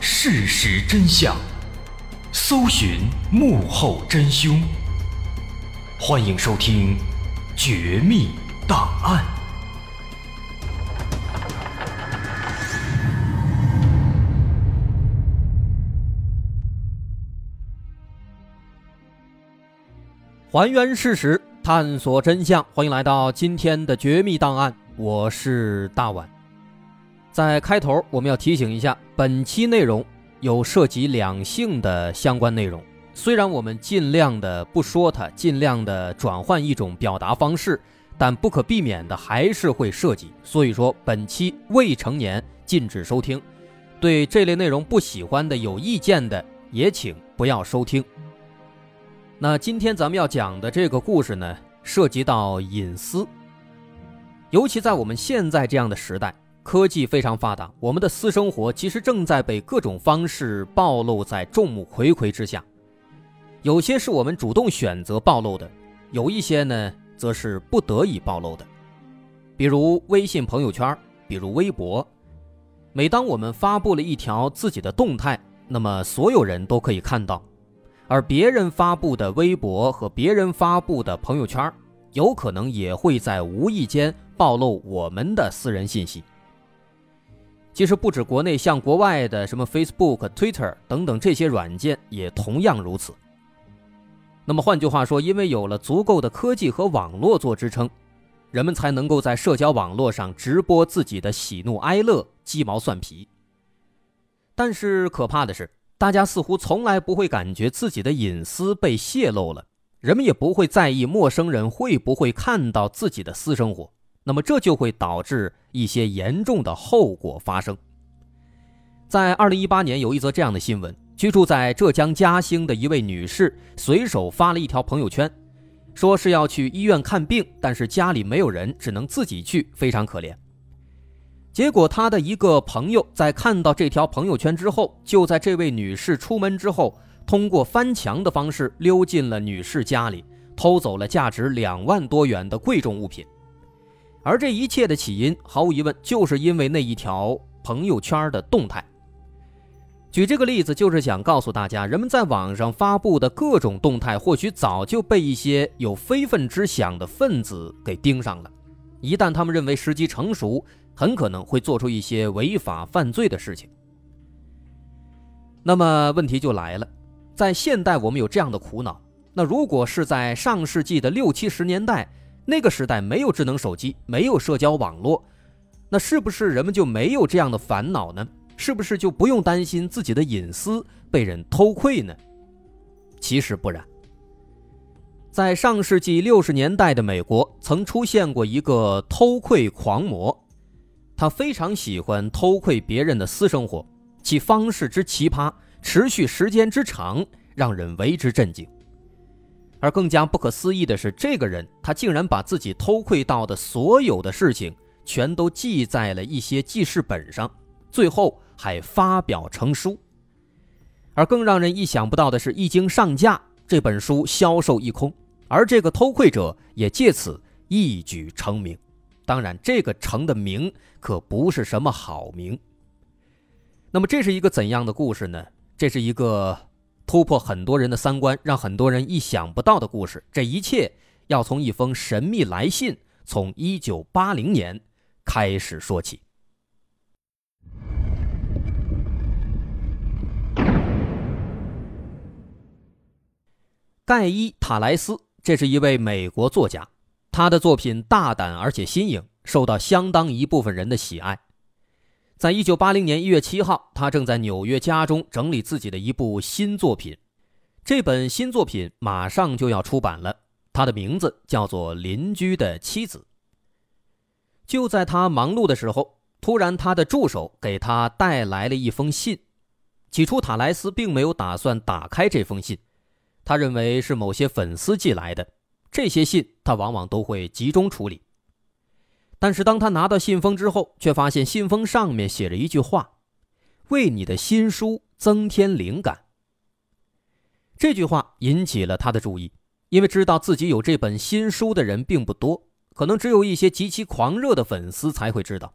事实真相，搜寻幕后真凶。欢迎收听《绝密档案》，还原事实，探索真相。欢迎来到今天的《绝密档案》，我是大碗。在开头，我们要提醒一下，本期内容有涉及两性的相关内容。虽然我们尽量的不说它，尽量的转换一种表达方式，但不可避免的还是会涉及。所以说，本期未成年禁止收听。对这类内容不喜欢的、有意见的，也请不要收听。那今天咱们要讲的这个故事呢，涉及到隐私，尤其在我们现在这样的时代。科技非常发达，我们的私生活其实正在被各种方式暴露在众目睽睽之下。有些是我们主动选择暴露的，有一些呢，则是不得已暴露的。比如微信朋友圈，比如微博。每当我们发布了一条自己的动态，那么所有人都可以看到，而别人发布的微博和别人发布的朋友圈，有可能也会在无意间暴露我们的私人信息。其实不止国内，像国外的什么 Facebook、Twitter 等等这些软件也同样如此。那么换句话说，因为有了足够的科技和网络做支撑，人们才能够在社交网络上直播自己的喜怒哀乐、鸡毛蒜皮。但是可怕的是，大家似乎从来不会感觉自己的隐私被泄露了，人们也不会在意陌生人会不会看到自己的私生活。那么这就会导致一些严重的后果发生。在二零一八年，有一则这样的新闻：居住在浙江嘉兴的一位女士随手发了一条朋友圈，说是要去医院看病，但是家里没有人，只能自己去，非常可怜。结果，她的一个朋友在看到这条朋友圈之后，就在这位女士出门之后，通过翻墙的方式溜进了女士家里，偷走了价值两万多元的贵重物品。而这一切的起因，毫无疑问，就是因为那一条朋友圈的动态。举这个例子，就是想告诉大家，人们在网上发布的各种动态，或许早就被一些有非分之想的分子给盯上了。一旦他们认为时机成熟，很可能会做出一些违法犯罪的事情。那么问题就来了，在现代我们有这样的苦恼，那如果是在上世纪的六七十年代？那个时代没有智能手机，没有社交网络，那是不是人们就没有这样的烦恼呢？是不是就不用担心自己的隐私被人偷窥呢？其实不然。在上世纪六十年代的美国，曾出现过一个偷窥狂魔，他非常喜欢偷窥别人的私生活，其方式之奇葩，持续时间之长，让人为之震惊。而更加不可思议的是，这个人他竟然把自己偷窥到的所有的事情全都记在了一些记事本上，最后还发表成书。而更让人意想不到的是，一经上架，这本书销售一空，而这个偷窥者也借此一举成名。当然，这个成的名可不是什么好名。那么，这是一个怎样的故事呢？这是一个。突破很多人的三观，让很多人意想不到的故事。这一切要从一封神秘来信，从一九八零年开始说起。盖伊·塔莱斯，这是一位美国作家，他的作品大胆而且新颖，受到相当一部分人的喜爱。在一九八零年一月七号，他正在纽约家中整理自己的一部新作品。这本新作品马上就要出版了，它的名字叫做《邻居的妻子》。就在他忙碌的时候，突然他的助手给他带来了一封信。起初，塔莱斯并没有打算打开这封信，他认为是某些粉丝寄来的。这些信他往往都会集中处理。但是当他拿到信封之后，却发现信封上面写着一句话：“为你的新书增添灵感。”这句话引起了他的注意，因为知道自己有这本新书的人并不多，可能只有一些极其狂热的粉丝才会知道。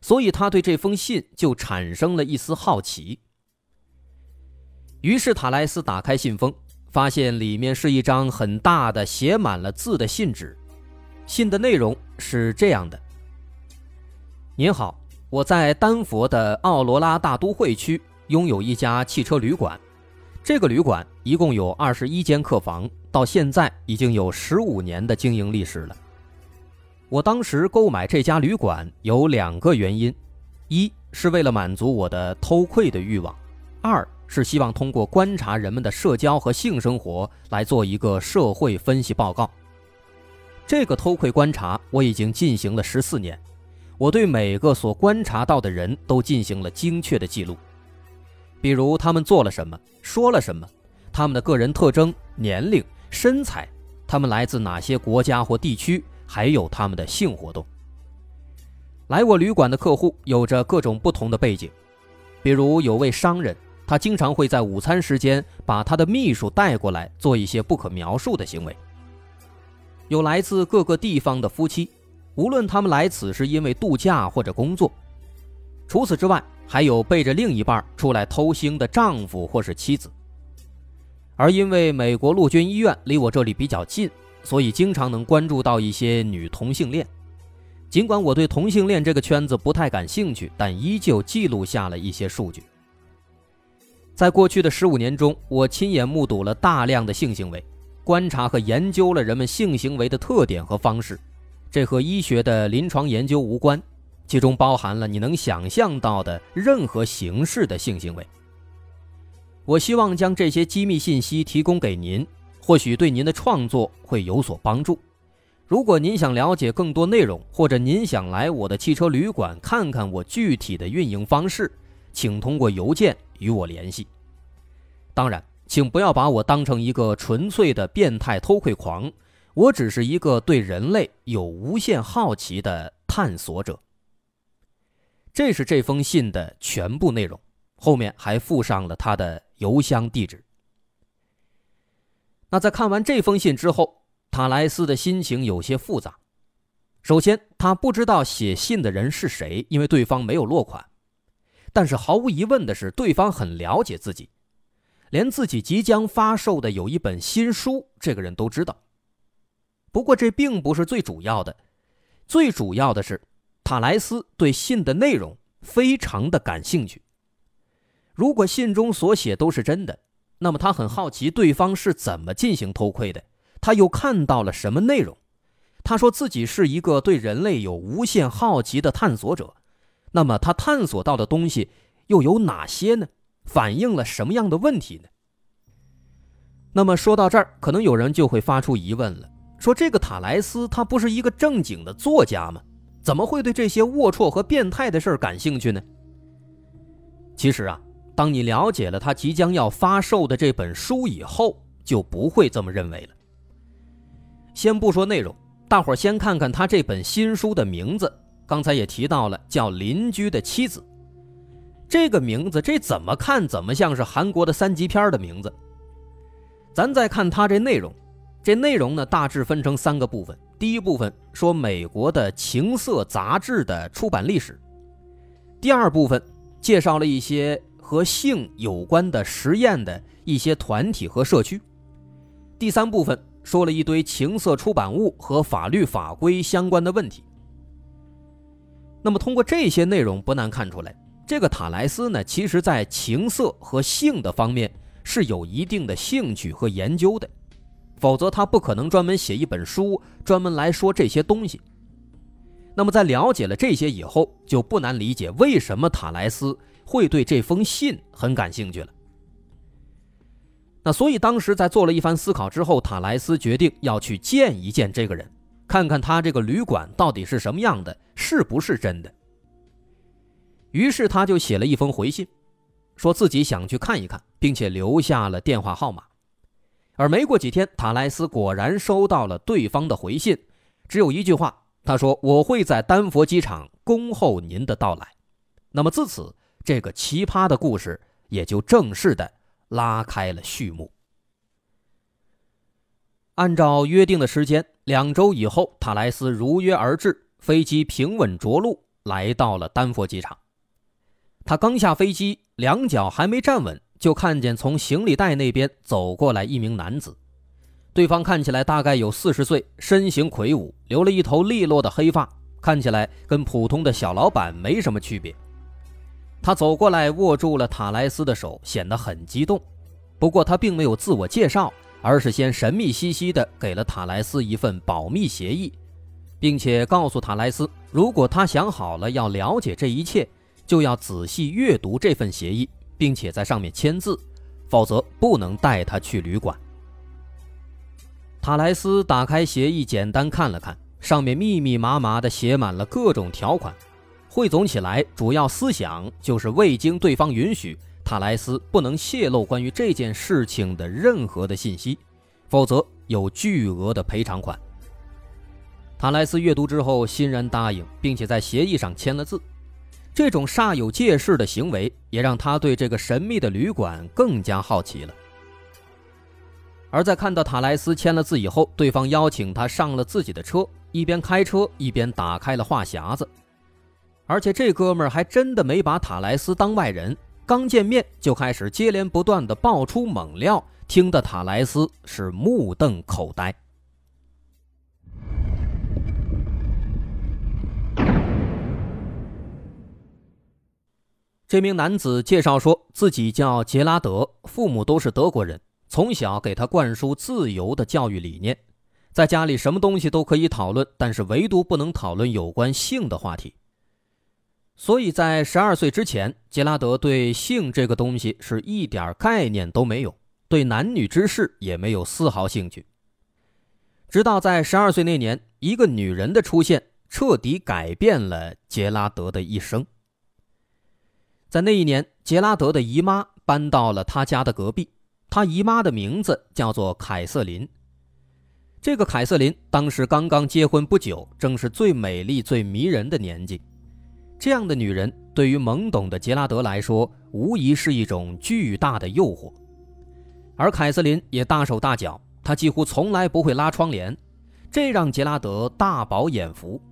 所以他对这封信就产生了一丝好奇。于是塔莱斯打开信封，发现里面是一张很大的、写满了字的信纸。信的内容是这样的：“您好，我在丹佛的奥罗拉大都会区拥有一家汽车旅馆，这个旅馆一共有二十一间客房，到现在已经有十五年的经营历史了。我当时购买这家旅馆有两个原因：一是为了满足我的偷窥的欲望，二是希望通过观察人们的社交和性生活来做一个社会分析报告。”这个偷窥观察我已经进行了十四年，我对每个所观察到的人都进行了精确的记录，比如他们做了什么，说了什么，他们的个人特征、年龄、身材，他们来自哪些国家或地区，还有他们的性活动。来我旅馆的客户有着各种不同的背景，比如有位商人，他经常会在午餐时间把他的秘书带过来做一些不可描述的行为。有来自各个地方的夫妻，无论他们来此是因为度假或者工作。除此之外，还有背着另一半出来偷腥的丈夫或是妻子。而因为美国陆军医院离我这里比较近，所以经常能关注到一些女同性恋。尽管我对同性恋这个圈子不太感兴趣，但依旧记录下了一些数据。在过去的十五年中，我亲眼目睹了大量的性行为。观察和研究了人们性行为的特点和方式，这和医学的临床研究无关，其中包含了你能想象到的任何形式的性行为。我希望将这些机密信息提供给您，或许对您的创作会有所帮助。如果您想了解更多内容，或者您想来我的汽车旅馆看看我具体的运营方式，请通过邮件与我联系。当然。请不要把我当成一个纯粹的变态偷窥狂，我只是一个对人类有无限好奇的探索者。这是这封信的全部内容，后面还附上了他的邮箱地址。那在看完这封信之后，塔莱斯的心情有些复杂。首先，他不知道写信的人是谁，因为对方没有落款。但是毫无疑问的是，对方很了解自己。连自己即将发售的有一本新书，这个人都知道。不过这并不是最主要的，最主要的是，塔莱斯对信的内容非常的感兴趣。如果信中所写都是真的，那么他很好奇对方是怎么进行偷窥的，他又看到了什么内容。他说自己是一个对人类有无限好奇的探索者，那么他探索到的东西又有哪些呢？反映了什么样的问题呢？那么说到这儿，可能有人就会发出疑问了：说这个塔莱斯他不是一个正经的作家吗？怎么会对这些龌龊和变态的事儿感兴趣呢？其实啊，当你了解了他即将要发售的这本书以后，就不会这么认为了。先不说内容，大伙儿先看看他这本新书的名字，刚才也提到了，叫《邻居的妻子》。这个名字，这怎么看怎么像是韩国的三级片的名字。咱再看它这内容，这内容呢大致分成三个部分。第一部分说美国的情色杂志的出版历史，第二部分介绍了一些和性有关的实验的一些团体和社区，第三部分说了一堆情色出版物和法律法规相关的问题。那么通过这些内容，不难看出来。这个塔莱斯呢，其实在情色和性的方面是有一定的兴趣和研究的，否则他不可能专门写一本书专门来说这些东西。那么在了解了这些以后，就不难理解为什么塔莱斯会对这封信很感兴趣了。那所以当时在做了一番思考之后，塔莱斯决定要去见一见这个人，看看他这个旅馆到底是什么样的，是不是真的。于是他就写了一封回信，说自己想去看一看，并且留下了电话号码。而没过几天，塔莱斯果然收到了对方的回信，只有一句话，他说：“我会在丹佛机场恭候您的到来。”那么自此，这个奇葩的故事也就正式的拉开了序幕。按照约定的时间，两周以后，塔莱斯如约而至，飞机平稳着陆。来到了丹佛机场。他刚下飞机，两脚还没站稳，就看见从行李袋那边走过来一名男子。对方看起来大概有四十岁，身形魁梧，留了一头利落的黑发，看起来跟普通的小老板没什么区别。他走过来，握住了塔莱斯的手，显得很激动。不过他并没有自我介绍，而是先神秘兮兮地给了塔莱斯一份保密协议，并且告诉塔莱斯，如果他想好了要了解这一切。就要仔细阅读这份协议，并且在上面签字，否则不能带他去旅馆。塔莱斯打开协议，简单看了看，上面密密麻麻的写满了各种条款，汇总起来，主要思想就是未经对方允许，塔莱斯不能泄露关于这件事情的任何的信息，否则有巨额的赔偿款。塔莱斯阅读之后欣然答应，并且在协议上签了字。这种煞有介事的行为，也让他对这个神秘的旅馆更加好奇了。而在看到塔莱斯签了字以后，对方邀请他上了自己的车，一边开车一边打开了话匣子。而且这哥们儿还真的没把塔莱斯当外人，刚见面就开始接连不断的爆出猛料，听得塔莱斯是目瞪口呆。这名男子介绍说自己叫杰拉德，父母都是德国人，从小给他灌输自由的教育理念，在家里什么东西都可以讨论，但是唯独不能讨论有关性的话题。所以在十二岁之前，杰拉德对性这个东西是一点概念都没有，对男女之事也没有丝毫兴趣。直到在十二岁那年，一个女人的出现，彻底改变了杰拉德的一生。在那一年，杰拉德的姨妈搬到了他家的隔壁。他姨妈的名字叫做凯瑟琳。这个凯瑟琳当时刚刚结婚不久，正是最美丽、最迷人的年纪。这样的女人对于懵懂的杰拉德来说，无疑是一种巨大的诱惑。而凯瑟琳也大手大脚，她几乎从来不会拉窗帘，这让杰拉德大饱眼福。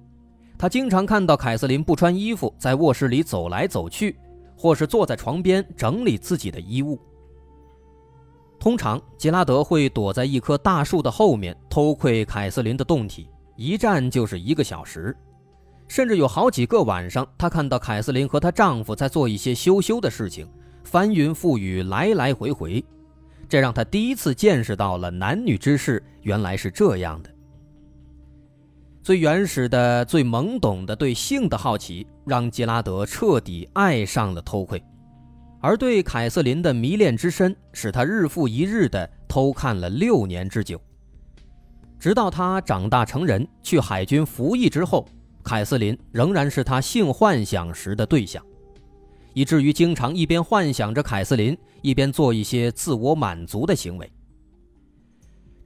他经常看到凯瑟琳不穿衣服，在卧室里走来走去。或是坐在床边整理自己的衣物。通常，杰拉德会躲在一棵大树的后面偷窥凯瑟琳的动体，一站就是一个小时，甚至有好几个晚上，他看到凯瑟琳和她丈夫在做一些羞羞的事情，翻云覆雨，来来回回，这让他第一次见识到了男女之事原来是这样的。最原始的、最懵懂的对性的好奇，让杰拉德彻底爱上了偷窥；而对凯瑟琳的迷恋之深，使他日复一日地偷看了六年之久。直到他长大成人，去海军服役之后，凯瑟琳仍然是他性幻想时的对象，以至于经常一边幻想着凯瑟琳，一边做一些自我满足的行为。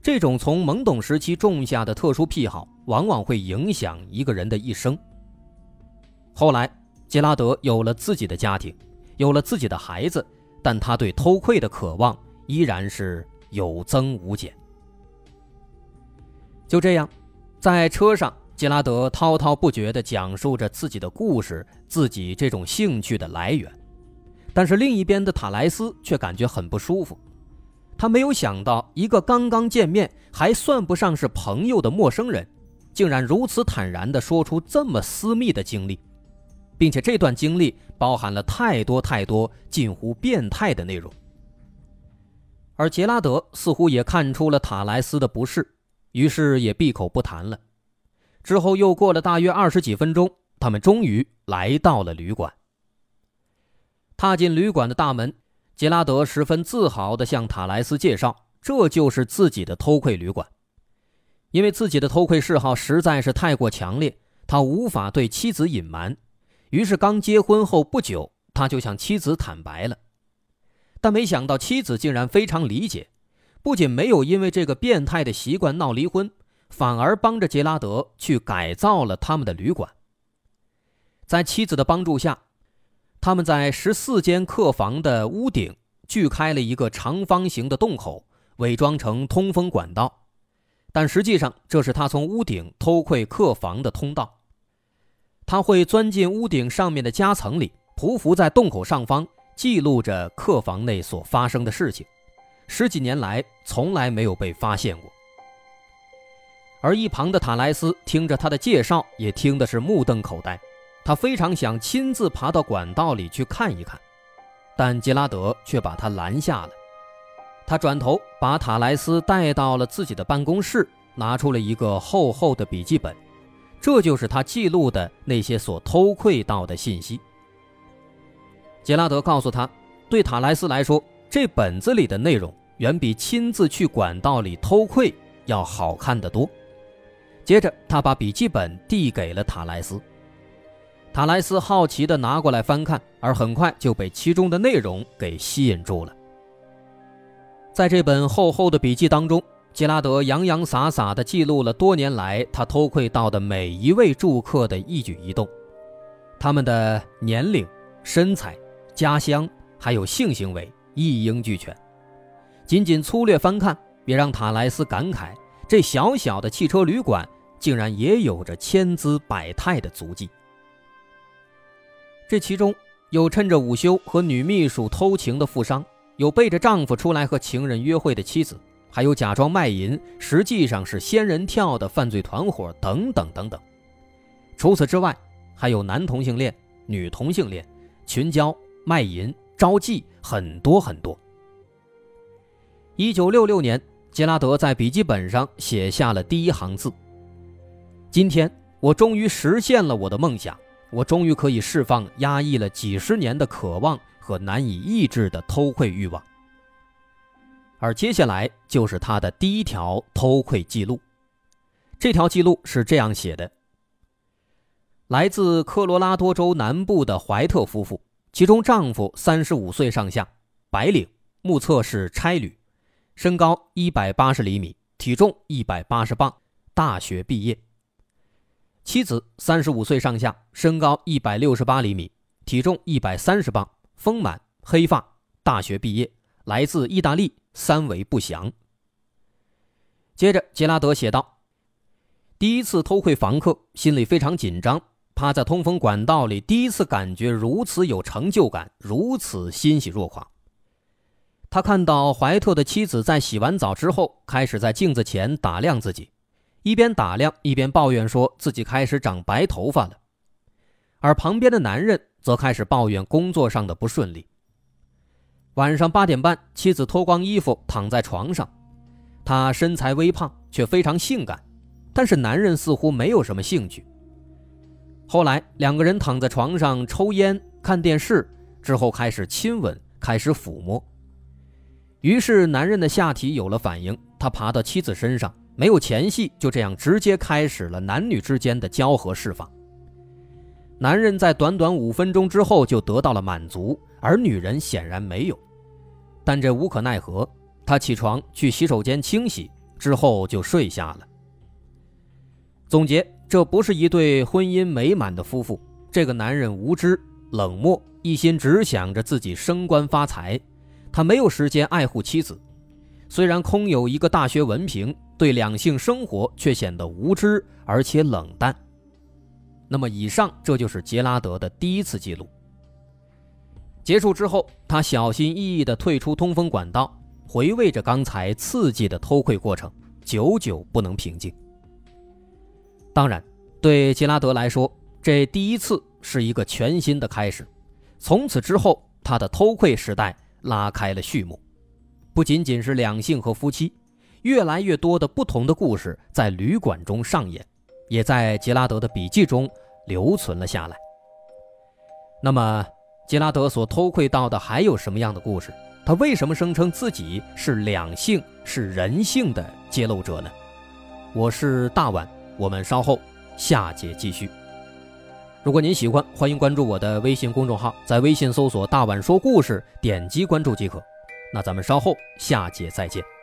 这种从懵懂时期种下的特殊癖好，往往会影响一个人的一生。后来，杰拉德有了自己的家庭，有了自己的孩子，但他对偷窥的渴望依然是有增无减。就这样，在车上，杰拉德滔滔不绝地讲述着自己的故事，自己这种兴趣的来源。但是另一边的塔莱斯却感觉很不舒服。他没有想到，一个刚刚见面还算不上是朋友的陌生人，竟然如此坦然地说出这么私密的经历，并且这段经历包含了太多太多近乎变态的内容。而杰拉德似乎也看出了塔莱斯的不适，于是也闭口不谈了。之后又过了大约二十几分钟，他们终于来到了旅馆。踏进旅馆的大门。杰拉德十分自豪地向塔莱斯介绍：“这就是自己的偷窥旅馆。”因为自己的偷窥嗜好实在是太过强烈，他无法对妻子隐瞒，于是刚结婚后不久，他就向妻子坦白了。但没想到妻子竟然非常理解，不仅没有因为这个变态的习惯闹离婚，反而帮着杰拉德去改造了他们的旅馆。在妻子的帮助下。他们在十四间客房的屋顶锯开了一个长方形的洞口，伪装成通风管道，但实际上这是他从屋顶偷窥客房的通道。他会钻进屋顶上面的夹层里，匍匐在洞口上方，记录着客房内所发生的事情。十几年来，从来没有被发现过。而一旁的塔莱斯听着他的介绍，也听的是目瞪口呆。他非常想亲自爬到管道里去看一看，但杰拉德却把他拦下了。他转头把塔莱斯带到了自己的办公室，拿出了一个厚厚的笔记本，这就是他记录的那些所偷窥到的信息。杰拉德告诉他，对塔莱斯来说，这本子里的内容远比亲自去管道里偷窥要好看得多。接着，他把笔记本递给了塔莱斯。塔莱斯好奇地拿过来翻看，而很快就被其中的内容给吸引住了。在这本厚厚的笔记当中，杰拉德洋洋洒洒地记录了多年来他偷窥到的每一位住客的一举一动，他们的年龄、身材、家乡，还有性行为一应俱全。仅仅粗略翻看，也让塔莱斯感慨：这小小的汽车旅馆竟然也有着千姿百态的足迹。这其中有趁着午休和女秘书偷情的富商，有背着丈夫出来和情人约会的妻子，还有假装卖淫，实际上是仙人跳的犯罪团伙等等等等。除此之外，还有男同性恋、女同性恋、群交、卖淫、招妓，很多很多。一九六六年，杰拉德在笔记本上写下了第一行字：“今天，我终于实现了我的梦想。”我终于可以释放压抑了几十年的渴望和难以抑制的偷窥欲望，而接下来就是他的第一条偷窥记录。这条记录是这样写的：来自科罗拉多州南部的怀特夫妇，其中丈夫三十五岁上下，白领，目测是差旅，身高一百八十厘米，体重一百八十磅，大学毕业。妻子三十五岁上下，身高一百六十八厘米，体重一百三十磅，丰满，黑发，大学毕业，来自意大利，三围不详。接着，杰拉德写道：“第一次偷窥房客，心里非常紧张，趴在通风管道里，第一次感觉如此有成就感，如此欣喜若狂。他看到怀特的妻子在洗完澡之后，开始在镜子前打量自己。”一边打量一边抱怨，说自己开始长白头发了，而旁边的男人则开始抱怨工作上的不顺利。晚上八点半，妻子脱光衣服躺在床上，她身材微胖却非常性感，但是男人似乎没有什么兴趣。后来两个人躺在床上抽烟看电视，之后开始亲吻，开始抚摸。于是男人的下体有了反应，他爬到妻子身上。没有前戏，就这样直接开始了男女之间的交合释放。男人在短短五分钟之后就得到了满足，而女人显然没有。但这无可奈何，他起床去洗手间清洗之后就睡下了。总结：这不是一对婚姻美满的夫妇。这个男人无知、冷漠，一心只想着自己升官发财，他没有时间爱护妻子。虽然空有一个大学文凭。对两性生活却显得无知而且冷淡。那么，以上这就是杰拉德的第一次记录。结束之后，他小心翼翼地退出通风管道，回味着刚才刺激的偷窥过程，久久不能平静。当然，对杰拉德来说，这第一次是一个全新的开始。从此之后，他的偷窥时代拉开了序幕，不仅仅是两性和夫妻。越来越多的不同的故事在旅馆中上演，也在杰拉德的笔记中留存了下来。那么，杰拉德所偷窥到的还有什么样的故事？他为什么声称自己是两性、是人性的揭露者呢？我是大碗，我们稍后下节继续。如果您喜欢，欢迎关注我的微信公众号，在微信搜索“大碗说故事”，点击关注即可。那咱们稍后下节再见。